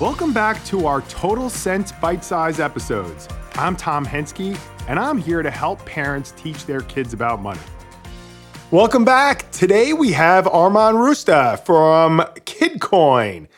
Welcome back to our Total Sense Bite Size episodes. I'm Tom Hensky, and I'm here to help parents teach their kids about money. Welcome back. Today we have Arman Rousta from KidCoin.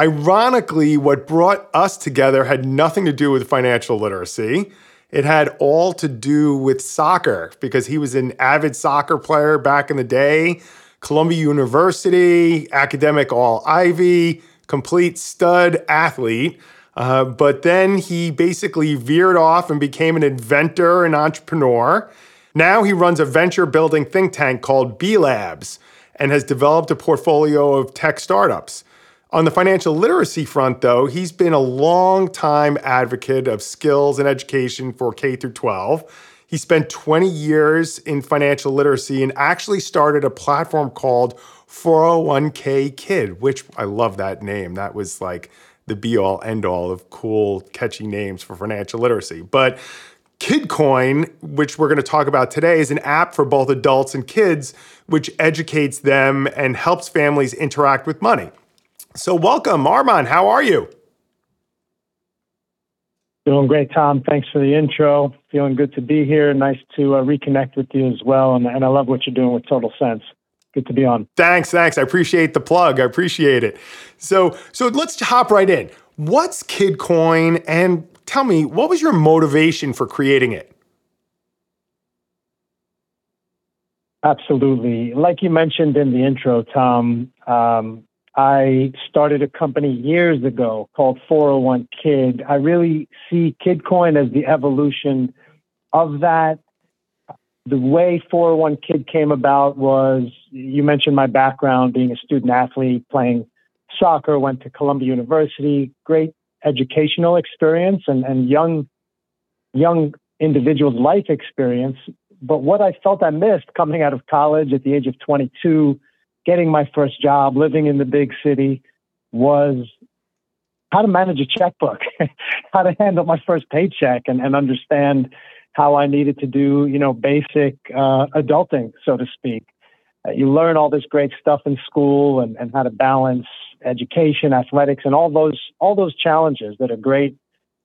Ironically, what brought us together had nothing to do with financial literacy. It had all to do with soccer because he was an avid soccer player back in the day, Columbia University, academic all Ivy, complete stud athlete. Uh, but then he basically veered off and became an inventor and entrepreneur. Now he runs a venture building think tank called B Labs and has developed a portfolio of tech startups. On the financial literacy front, though, he's been a long time advocate of skills and education for K through 12. He spent 20 years in financial literacy and actually started a platform called 401k Kid, which I love that name. That was like the be all end all of cool, catchy names for financial literacy. But KidCoin, which we're going to talk about today, is an app for both adults and kids, which educates them and helps families interact with money. So, welcome, Arman. How are you? Doing great, Tom. Thanks for the intro. Feeling good to be here. Nice to uh, reconnect with you as well. And, and I love what you're doing with Total Sense. Good to be on. Thanks, thanks. I appreciate the plug. I appreciate it. So, so let's hop right in. What's KidCoin, and tell me what was your motivation for creating it? Absolutely. Like you mentioned in the intro, Tom, um, I started a company years ago called 401 Kid. I really see KidCoin as the evolution of that. The way 401 Kid came about was you mentioned my background being a student athlete, playing soccer, went to Columbia University, great educational experience and, and young young individuals' life experience. But what I felt I missed coming out of college at the age of 22 getting my first job, living in the big city, was how to manage a checkbook, how to handle my first paycheck, and, and understand how I needed to do, you know, basic uh, adulting, so to speak. Uh, you learn all this great stuff in school and, and how to balance education, athletics, and all those all those challenges that are great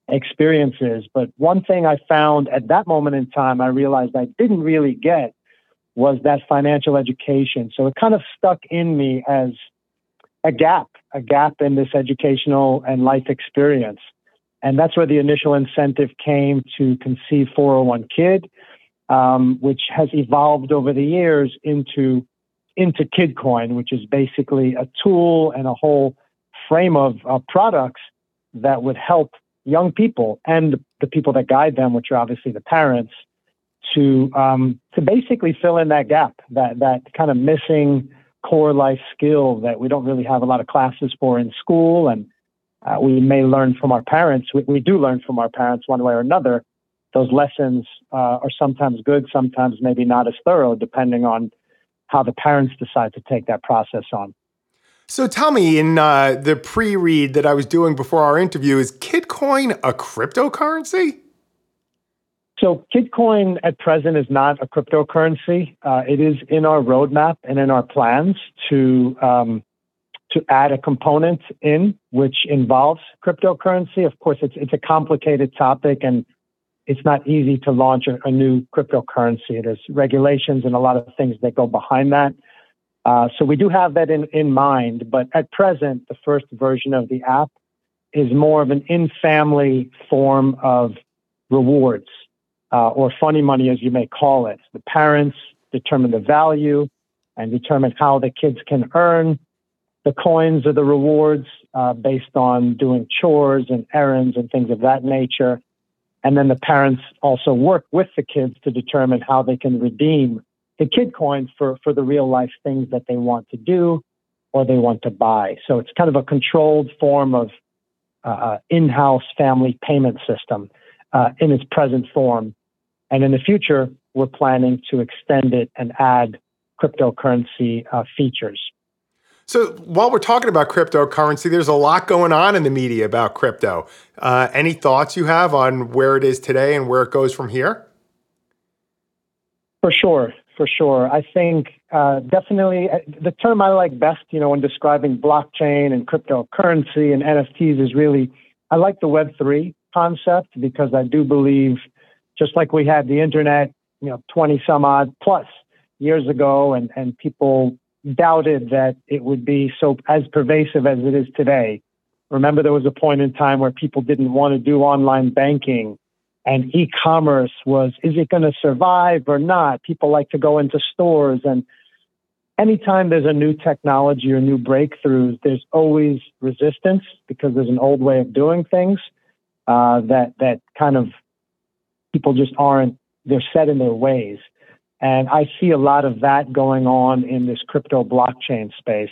experiences. But one thing I found at that moment in time, I realized I didn't really get was that financial education. So it kind of stuck in me as a gap, a gap in this educational and life experience. And that's where the initial incentive came to conceive 401 Kid, um, which has evolved over the years into, into KidCoin, which is basically a tool and a whole frame of uh, products that would help young people and the people that guide them, which are obviously the parents, to um, to basically fill in that gap, that that kind of missing core life skill that we don't really have a lot of classes for in school, and uh, we may learn from our parents. We, we, do learn from our parents one way or another. Those lessons uh, are sometimes good, sometimes maybe not as thorough, depending on how the parents decide to take that process on. So tell me, in uh, the pre-read that I was doing before our interview, is KidCoin a cryptocurrency? So KidCoin at present is not a cryptocurrency. Uh, it is in our roadmap and in our plans to um, to add a component in which involves cryptocurrency. Of course, it's it's a complicated topic and it's not easy to launch a, a new cryptocurrency. There's regulations and a lot of things that go behind that. Uh, so we do have that in, in mind, but at present, the first version of the app is more of an in-family form of rewards uh, or funny money, as you may call it. The parents determine the value and determine how the kids can earn the coins or the rewards uh, based on doing chores and errands and things of that nature. And then the parents also work with the kids to determine how they can redeem the kid coins for, for the real life things that they want to do or they want to buy. So it's kind of a controlled form of uh, uh in house family payment system uh, in its present form. And in the future, we're planning to extend it and add cryptocurrency uh, features. So while we're talking about cryptocurrency, there's a lot going on in the media about crypto. Uh, any thoughts you have on where it is today and where it goes from here? For sure. for sure. I think uh, definitely uh, the term I like best, you know, when describing blockchain and cryptocurrency and NFTs is really, I like the Web3 concept because I do believe, just like we had the internet, you know, 20 some odd plus years ago, and, and people doubted that it would be so as pervasive as it is today. Remember, there was a point in time where people didn't want to do online banking and e-commerce was is it going to survive or not people like to go into stores and anytime there's a new technology or new breakthroughs there's always resistance because there's an old way of doing things uh, that that kind of people just aren't they're set in their ways and i see a lot of that going on in this crypto blockchain space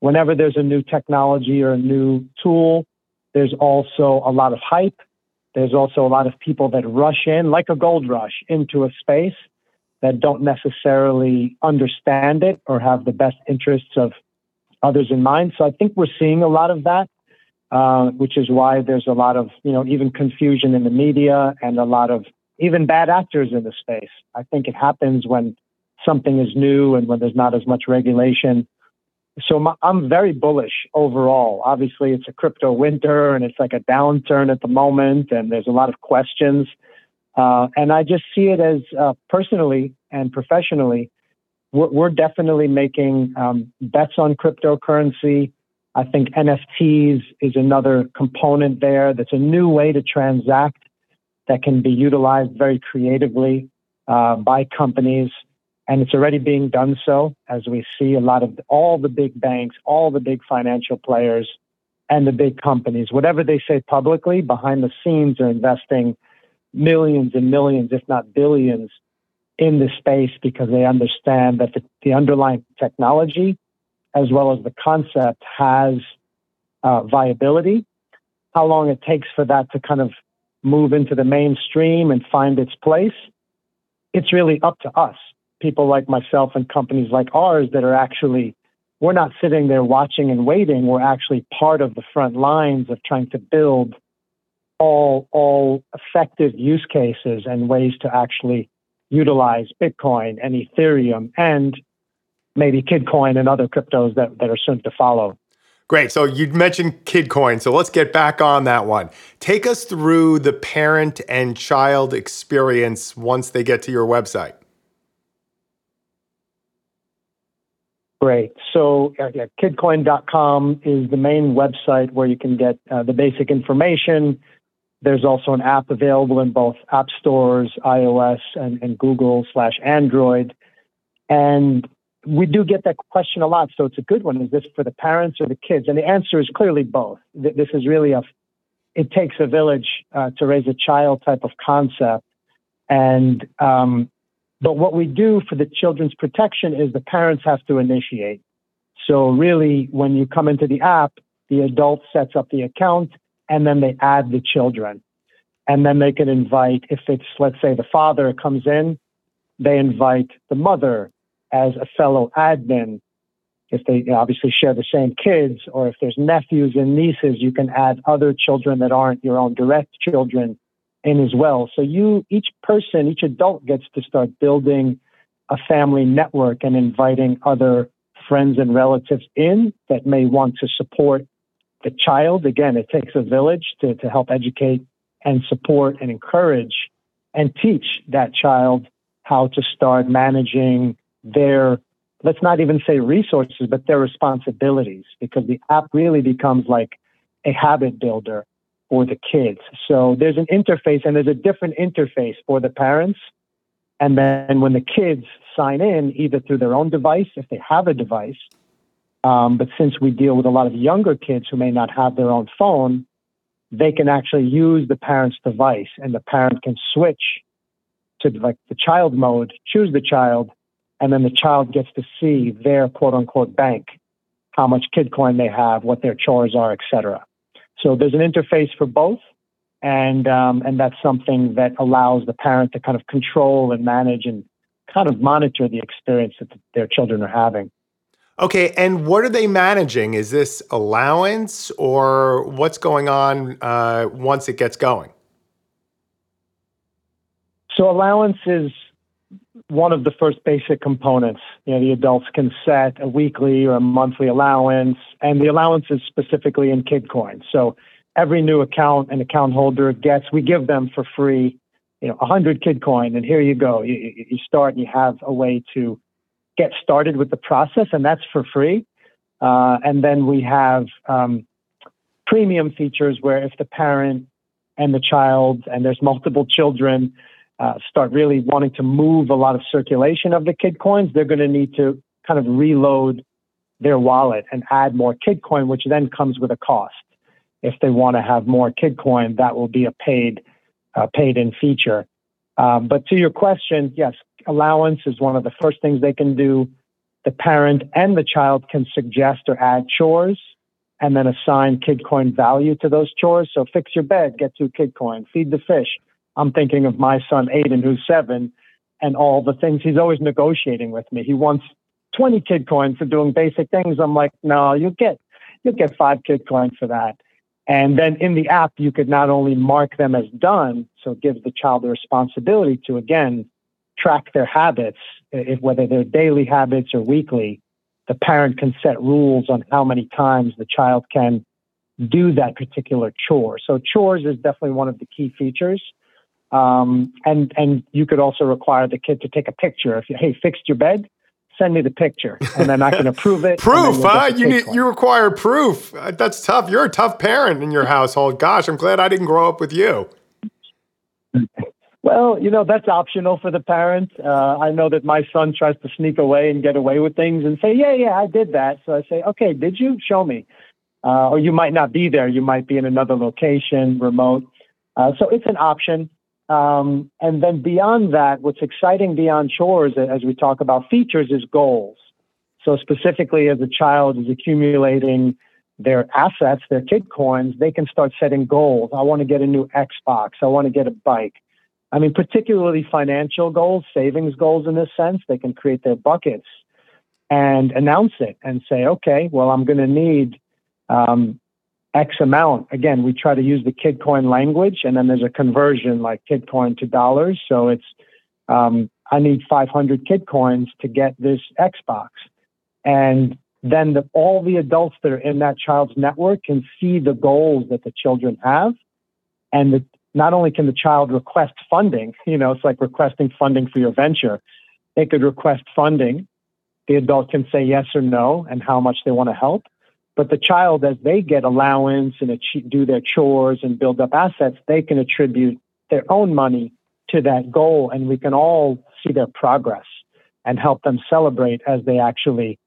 whenever there's a new technology or a new tool there's also a lot of hype there's also a lot of people that rush in, like a gold rush, into a space that don't necessarily understand it or have the best interests of others in mind. So I think we're seeing a lot of that, uh, which is why there's a lot of, you know, even confusion in the media and a lot of even bad actors in the space. I think it happens when something is new and when there's not as much regulation so my, I'm very bullish overall. Obviously, it's a crypto winter and it's like a downturn at the moment, and there's a lot of questions. Uh, and I just see it as uh, personally and professionally, we're, we're definitely making um, bets on cryptocurrency. I think NFTs is another component there. That's a new way to transact that can be utilized very creatively uh, by companies and it's already being done so as we see a lot of all the big banks, all the big financial players, and the big companies, whatever they say publicly, behind the scenes are investing millions and millions, if not billions, in this space because they understand that the, the underlying technology, as well as the concept, has uh, viability. How long it takes for that to kind of move into the mainstream and find its place, it's really up to us. People like myself and companies like ours that are actually we're not sitting there watching and waiting. We're actually part of the front lines of trying to build all all effective use cases and ways to actually utilize bitcoin and ethereum and maybe kidcoin and other cryptos that, that are soon to follow Great. So you mentioned KidCoin. So let's get back on that one. Take us through the parent and child experience once they get to your website. Great. So, uh, yeah, kidcoin.com is the main website where you can get uh, the basic information. There's also an app available in both app stores, iOS and, and Google slash Android. And we do get that question a lot. So it's a good one. Is this for the parents or the kids? And the answer is clearly both. This is really a, it takes a village uh, to raise a child type of concept. And um, but what we do for the children's protection is the parents have to initiate. So really, when you come into the app, the adult sets up the account and then they add the children. And then they can invite, if it's, let's say, the father comes in, they invite the mother as a fellow admin. If they obviously share the same kids, or if there's nephews and nieces, you can add other children that aren't your own direct children in as well. So you, each person, each adult gets to start building a family network and inviting other friends and relatives in that may want to support the child. Again, it takes a village to, to help educate and support and encourage and teach that child how to start managing their, let's not even say resources, but their responsibilities, because the app really becomes like a habit builder for the kids. So there's an interface and there's a different interface for the parents. And then when the kids sign in, either through their own device, if they have a device, um, but since we deal with a lot of younger kids who may not have their own phone, they can actually use the parent's device and the parent can switch to like the child mode, choose the child, and then the child gets to see their quote unquote bank, how much kid coin they have, what their chores are, etc. So there's an interface for both, and um, and that's something that allows the parent to kind of control and manage and kind of monitor the experience that their children are having. Okay, and what are they managing? Is this allowance or what's going on uh, once it gets going? So allowance is one of the first basic components. You know, the adults can set a weekly or a monthly allowance, and the allowance is specifically in KidCoin. So every new account an account holder gets, we give them for free, you know, 100 KidCoin, and here you go. You, you start and you have a way to get started with the process, and that's for free. Uh, and then we have um, premium features where if the parent and the child, and there's multiple children, uh, start really wanting to move a lot of circulation of the kid coins, they're going to need to kind of reload their wallet and add more kid coin, which then comes with a cost. If they want to have more kid coin, that will be a paid uh, paid in feature. Um, but to your question, yes, allowance is one of the first things they can do. The parent and the child can suggest or add chores and then assign KidCoin value to those chores. So fix your bed, get two KidCoin, feed the fish. I'm thinking of my son Aiden, who's seven, and all the things he's always negotiating with me. He wants 20 KidCoin for doing basic things. I'm like, no, you'll get you'll get five KidCoin for that. And then in the app, you could not only mark them as done, so it gives the child the responsibility to again track their habits, if, whether they're daily habits or weekly. The parent can set rules on how many times the child can do that particular chore. So chores is definitely one of the key features. Um, and and you could also require the kid to take a picture. If you hey fixed your bed, send me the picture, and then I can approve it. proof, huh? You need you require proof. Uh, that's tough. You're a tough parent in your household. Gosh, I'm glad I didn't grow up with you. Well, you know that's optional for the parent. Uh, I know that my son tries to sneak away and get away with things and say, "Yeah, yeah, I did that." So I say, "Okay, did you show me?" Uh, or you might not be there. You might be in another location, remote. Uh, so it's an option. Um, and then beyond that, what's exciting beyond chores, as we talk about features, is goals. So specifically, as a child is accumulating their assets, their kid coins, they can start setting goals. I want to get a new Xbox. I want to get a bike. I mean, particularly financial goals, savings goals in this sense. They can create their buckets and announce it and say, okay, well, I'm going to need um, X amount. Again, we try to use the KidCoin language, and then there's a conversion like KidCoin to dollars. So it's um, I need 500 KidCoins to get this Xbox, and then the, all the adults that are in that child's network can see the goals that the children have, and the, not only can the child request funding, you know, it's like requesting funding for your venture. They could request funding. The adult can say yes or no and how much they want to help. But the child, as they get allowance and do their chores and build up assets, they can attribute their own money to that goal. And we can all see their progress and help them celebrate as they actually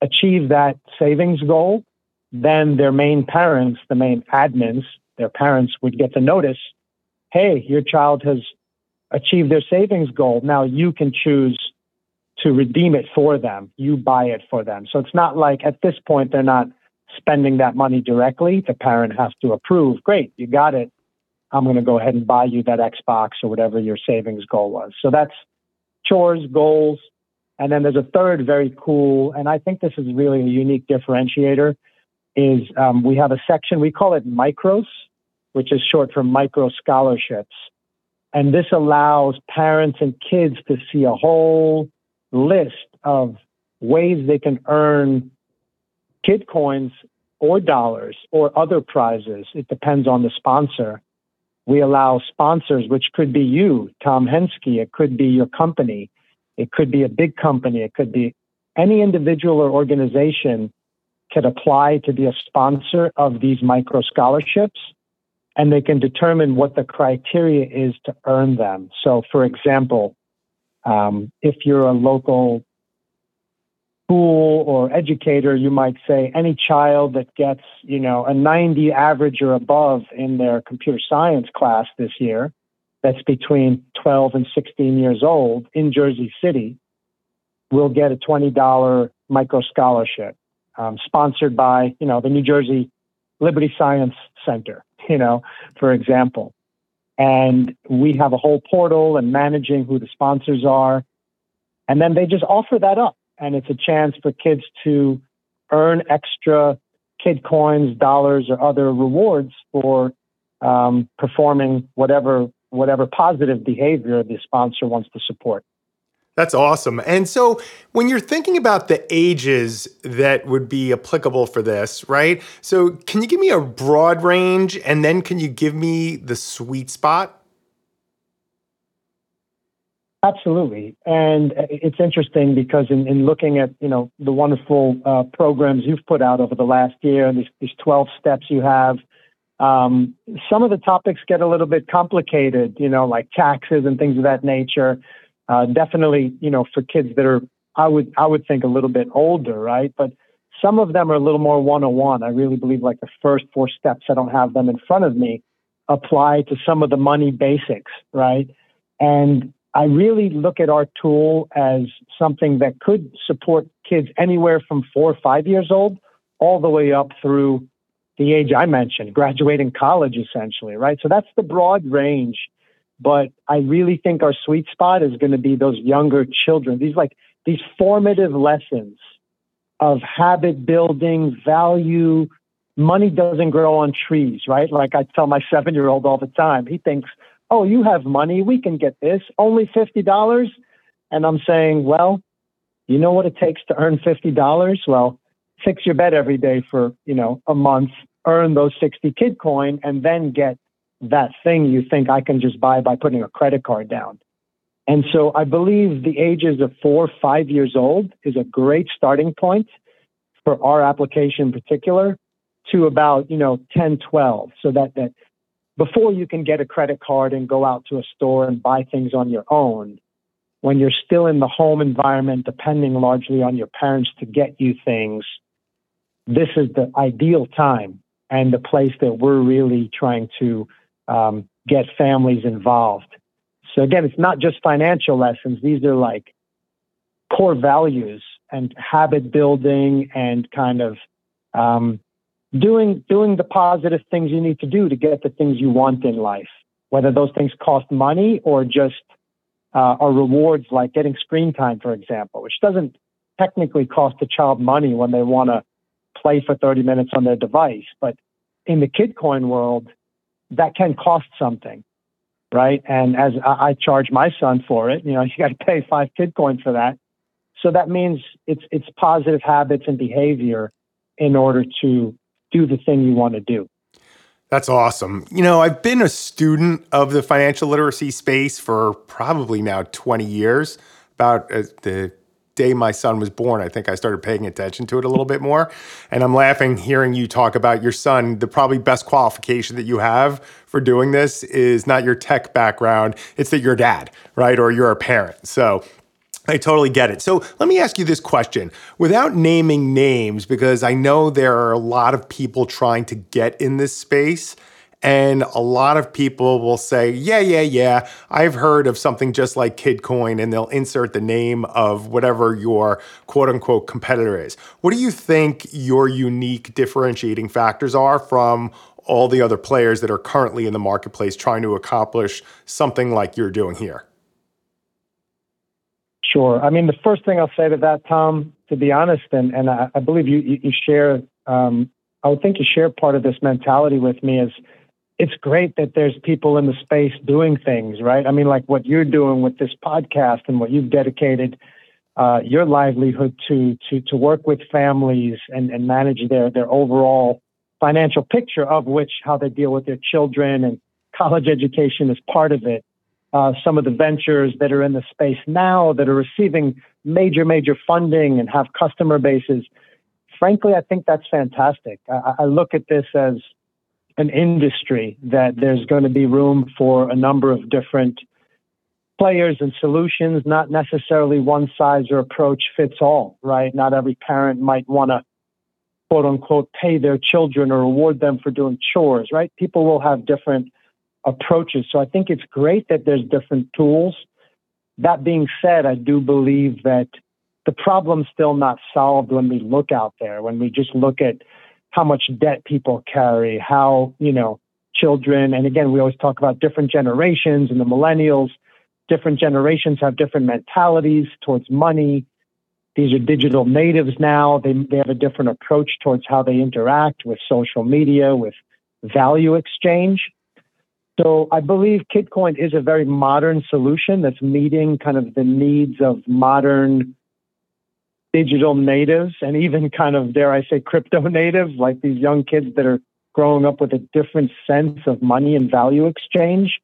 achieve that savings goal. Then their main parents, the main admins, their parents would get the notice hey, your child has achieved their savings goal. Now you can choose to redeem it for them. You buy it for them. So it's not like at this point they're not spending that money directly. The parent has to approve. Great, you got it. I'm going to go ahead and buy you that Xbox or whatever your savings goal was. So that's chores, goals. And then there's a third very cool, and I think this is really a unique differentiator, is um, we have a section, we call it micros, which is short for micro scholarships. And this allows parents and kids to see a whole list of ways they can earn kid coins or dollars or other prizes. It depends on the sponsor. We allow sponsors, which could be you, Tom Hensky, it could be your company, it could be a big company, it could be any individual or organization can apply to be a sponsor of these micro scholarships and they can determine what the criteria is to earn them. So, for example, um, if you're a local school or educator, you might say any child that gets, you know, a 90 average or above in their computer science class this year, that's between 12 and 16 years old in Jersey City, will get a $20 micro scholarship um, sponsored by, you know, the New Jersey Liberty Science Center, you know, for example. And we have a whole portal and managing who the sponsors are. And then they just offer that up and it's a chance for kids to earn extra kid coins, dollars, or other rewards for um, performing whatever whatever positive behavior the sponsor wants to support. That's awesome. And so when you're thinking about the ages that would be applicable for this, right? So can you give me a broad range and then can you give me the sweet spot? Absolutely. And it's interesting because in, in looking at, you know, the wonderful uh, programs you've put out over the last year, these, these 12 steps you have, um, some of the topics get a little bit complicated, you know, like taxes and things of that nature. Uh, definitely, you know, for kids that are, I would, I would think a little bit older, right? But some of them are a little more one-on-one. I really believe like the first four steps, I don't have them in front of me, apply to some of the money basics, right? And I really look at our tool as something that could support kids anywhere from four or five years old all the way up through the age I mentioned, graduating college essentially, right? So that's the broad range. But I really think our sweet spot is going to be those younger children. These like these formative lessons of habit building, value. Money doesn't grow on trees, right? Like I tell my seven year old all the time. He thinks oh, you have money, we can get this, only $50. And I'm saying, well, you know what it takes to earn $50? Well, fix your bed every day for, you know, a month, earn those 60 kid coin, and then get that thing you think I can just buy by putting a credit card down. And so I believe the ages of four, five years old is a great starting point for our application in particular to about, you know, 10, 12. So that, that before you can get a credit card and go out to a store and buy things on your own, when you're still in the home environment, depending largely on your parents to get you things, this is the ideal time and the place that we're really trying to um, get families involved. So, again, it's not just financial lessons, these are like core values and habit building and kind of um, doing doing the positive things you need to do to get the things you want in life, whether those things cost money or just uh, are rewards like getting screen time, for example, which doesn't technically cost a child money when they want to play for 30 minutes on their device. But in the KidCoin world, that can cost something, right? And as I, I charge my son for it, you know, you got to pay five KidCoin for that. So that means it's it's positive habits and behavior in order to do the thing you want to do. That's awesome. You know, I've been a student of the financial literacy space for probably now 20 years. About uh, the day my son was born, I think I started paying attention to it a little bit more. And I'm laughing hearing you talk about your son. The probably best qualification that you have for doing this is not your tech background, it's that you're a dad, right? Or you're a parent. So I totally get it. So let me ask you this question without naming names, because I know there are a lot of people trying to get in this space. And a lot of people will say, yeah, yeah, yeah, I've heard of something just like KidCoin, and they'll insert the name of whatever your quote unquote competitor is. What do you think your unique differentiating factors are from all the other players that are currently in the marketplace trying to accomplish something like you're doing here? Sure. I mean, the first thing I'll say to that, Tom, to be honest, and, and I, I believe you, you, share, um, I would think you share part of this mentality with me is it's great that there's people in the space doing things, right? I mean, like what you're doing with this podcast and what you've dedicated uh, your livelihood to, to, to work with families and, and manage their, their overall financial picture of which how they deal with their children and college education is part of it uh, some of the ventures that are in the space now that are receiving major, major funding and have customer bases. Frankly, I think that's fantastic. I, I look at this as an industry that there's going to be room for a number of different players and solutions, not necessarily one size or approach fits all, right? Not every parent might want to quote unquote pay their children or reward them for doing chores, right? People will have different approaches. So I think it's great that there's different tools. That being said, I do believe that the problem's still not solved when we look out there, when we just look at how much debt people carry, how, you know, children, and again, we always talk about different generations and the millennials, different generations have different mentalities towards money. These are digital natives now. They, they have a different approach towards how they interact with social media, with value exchange. So I believe KidCoin is a very modern solution that's meeting kind of the needs of modern digital natives and even kind of, dare I say, crypto natives, like these young kids that are growing up with a different sense of money and value exchange.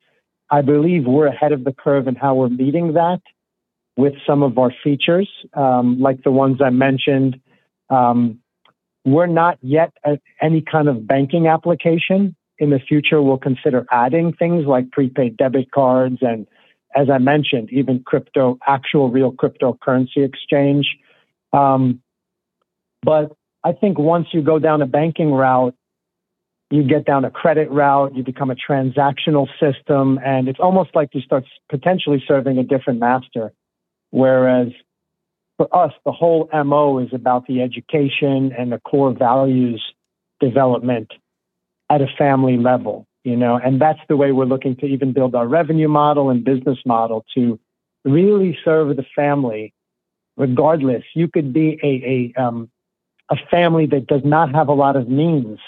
I believe we're ahead of the curve in how we're meeting that with some of our features, um, like the ones I mentioned. Um, we're not yet at any kind of banking application. In the future, we'll consider adding things like prepaid debit cards and, as I mentioned, even crypto, actual real cryptocurrency exchange. Um, but I think once you go down a banking route, you get down a credit route, you become a transactional system, and it's almost like you start potentially serving a different master. Whereas for us, the whole MO is about the education and the core values development at a family level, you know, and that's the way we're looking to even build our revenue model and business model to really serve the family regardless. You could be a, a, um, a family that does not have a lot of means.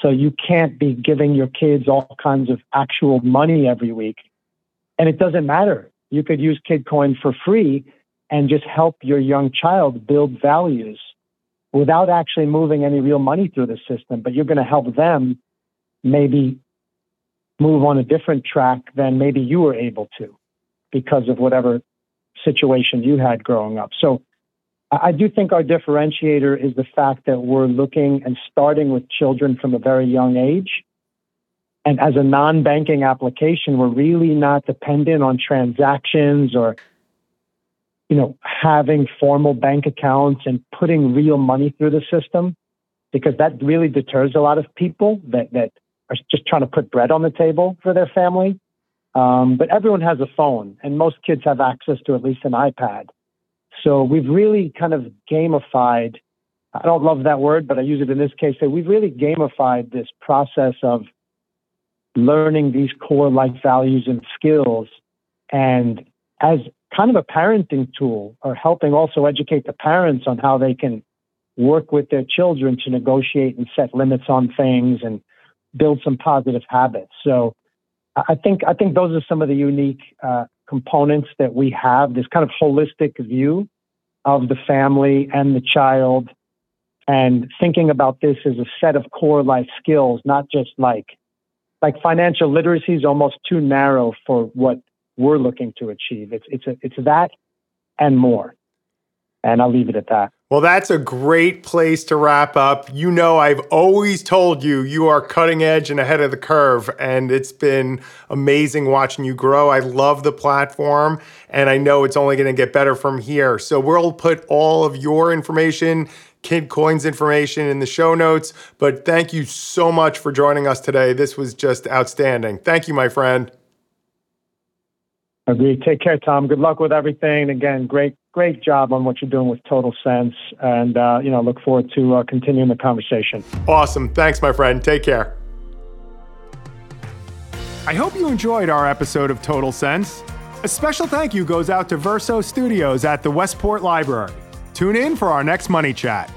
So you can't be giving your kids all kinds of actual money every week. And it doesn't matter. You could use KidCoin for free and just help your young child build values without actually moving any real money through the system. But you're going to help them maybe move on a different track than maybe you were able to because of whatever situation you had growing up. So I do think our differentiator is the fact that we're looking and starting with children from a very young age. And as a non banking application, we're really not dependent on transactions or you know, having formal bank accounts and putting real money through the system, because that really deters a lot of people that, that are just trying to put bread on the table for their family. Um, but everyone has a phone, and most kids have access to at least an iPad. So we've really kind of gamified. I don't love that word, but I use it in this case. That we've really gamified this process of learning these core life values and skills, and as kind of a parenting tool, or helping also educate the parents on how they can work with their children to negotiate and set limits on things and build some positive habits. So I think I think those are some of the unique uh, components that we have. This kind of holistic view of the family and the child, and thinking about this as a set of core life skills, not just like like financial literacy is almost too narrow for what we're looking to achieve. It's it's a, it's that and more. And I'll leave it at that. Well, that's a great place to wrap up. You know, I've always told you you are cutting edge and ahead of the curve, and it's been amazing watching you grow. I love the platform, and I know it's only going to get better from here. So, we'll put all of your information, Kid Coin's information in the show notes. But thank you so much for joining us today. This was just outstanding. Thank you, my friend. Agreed. Take care, Tom. Good luck with everything. Again, great, great job on what you're doing with Total Sense, and uh, you know, look forward to uh, continuing the conversation. Awesome. Thanks, my friend. Take care. I hope you enjoyed our episode of Total Sense. A special thank you goes out to Verso Studios at the Westport Library. Tune in for our next Money Chat.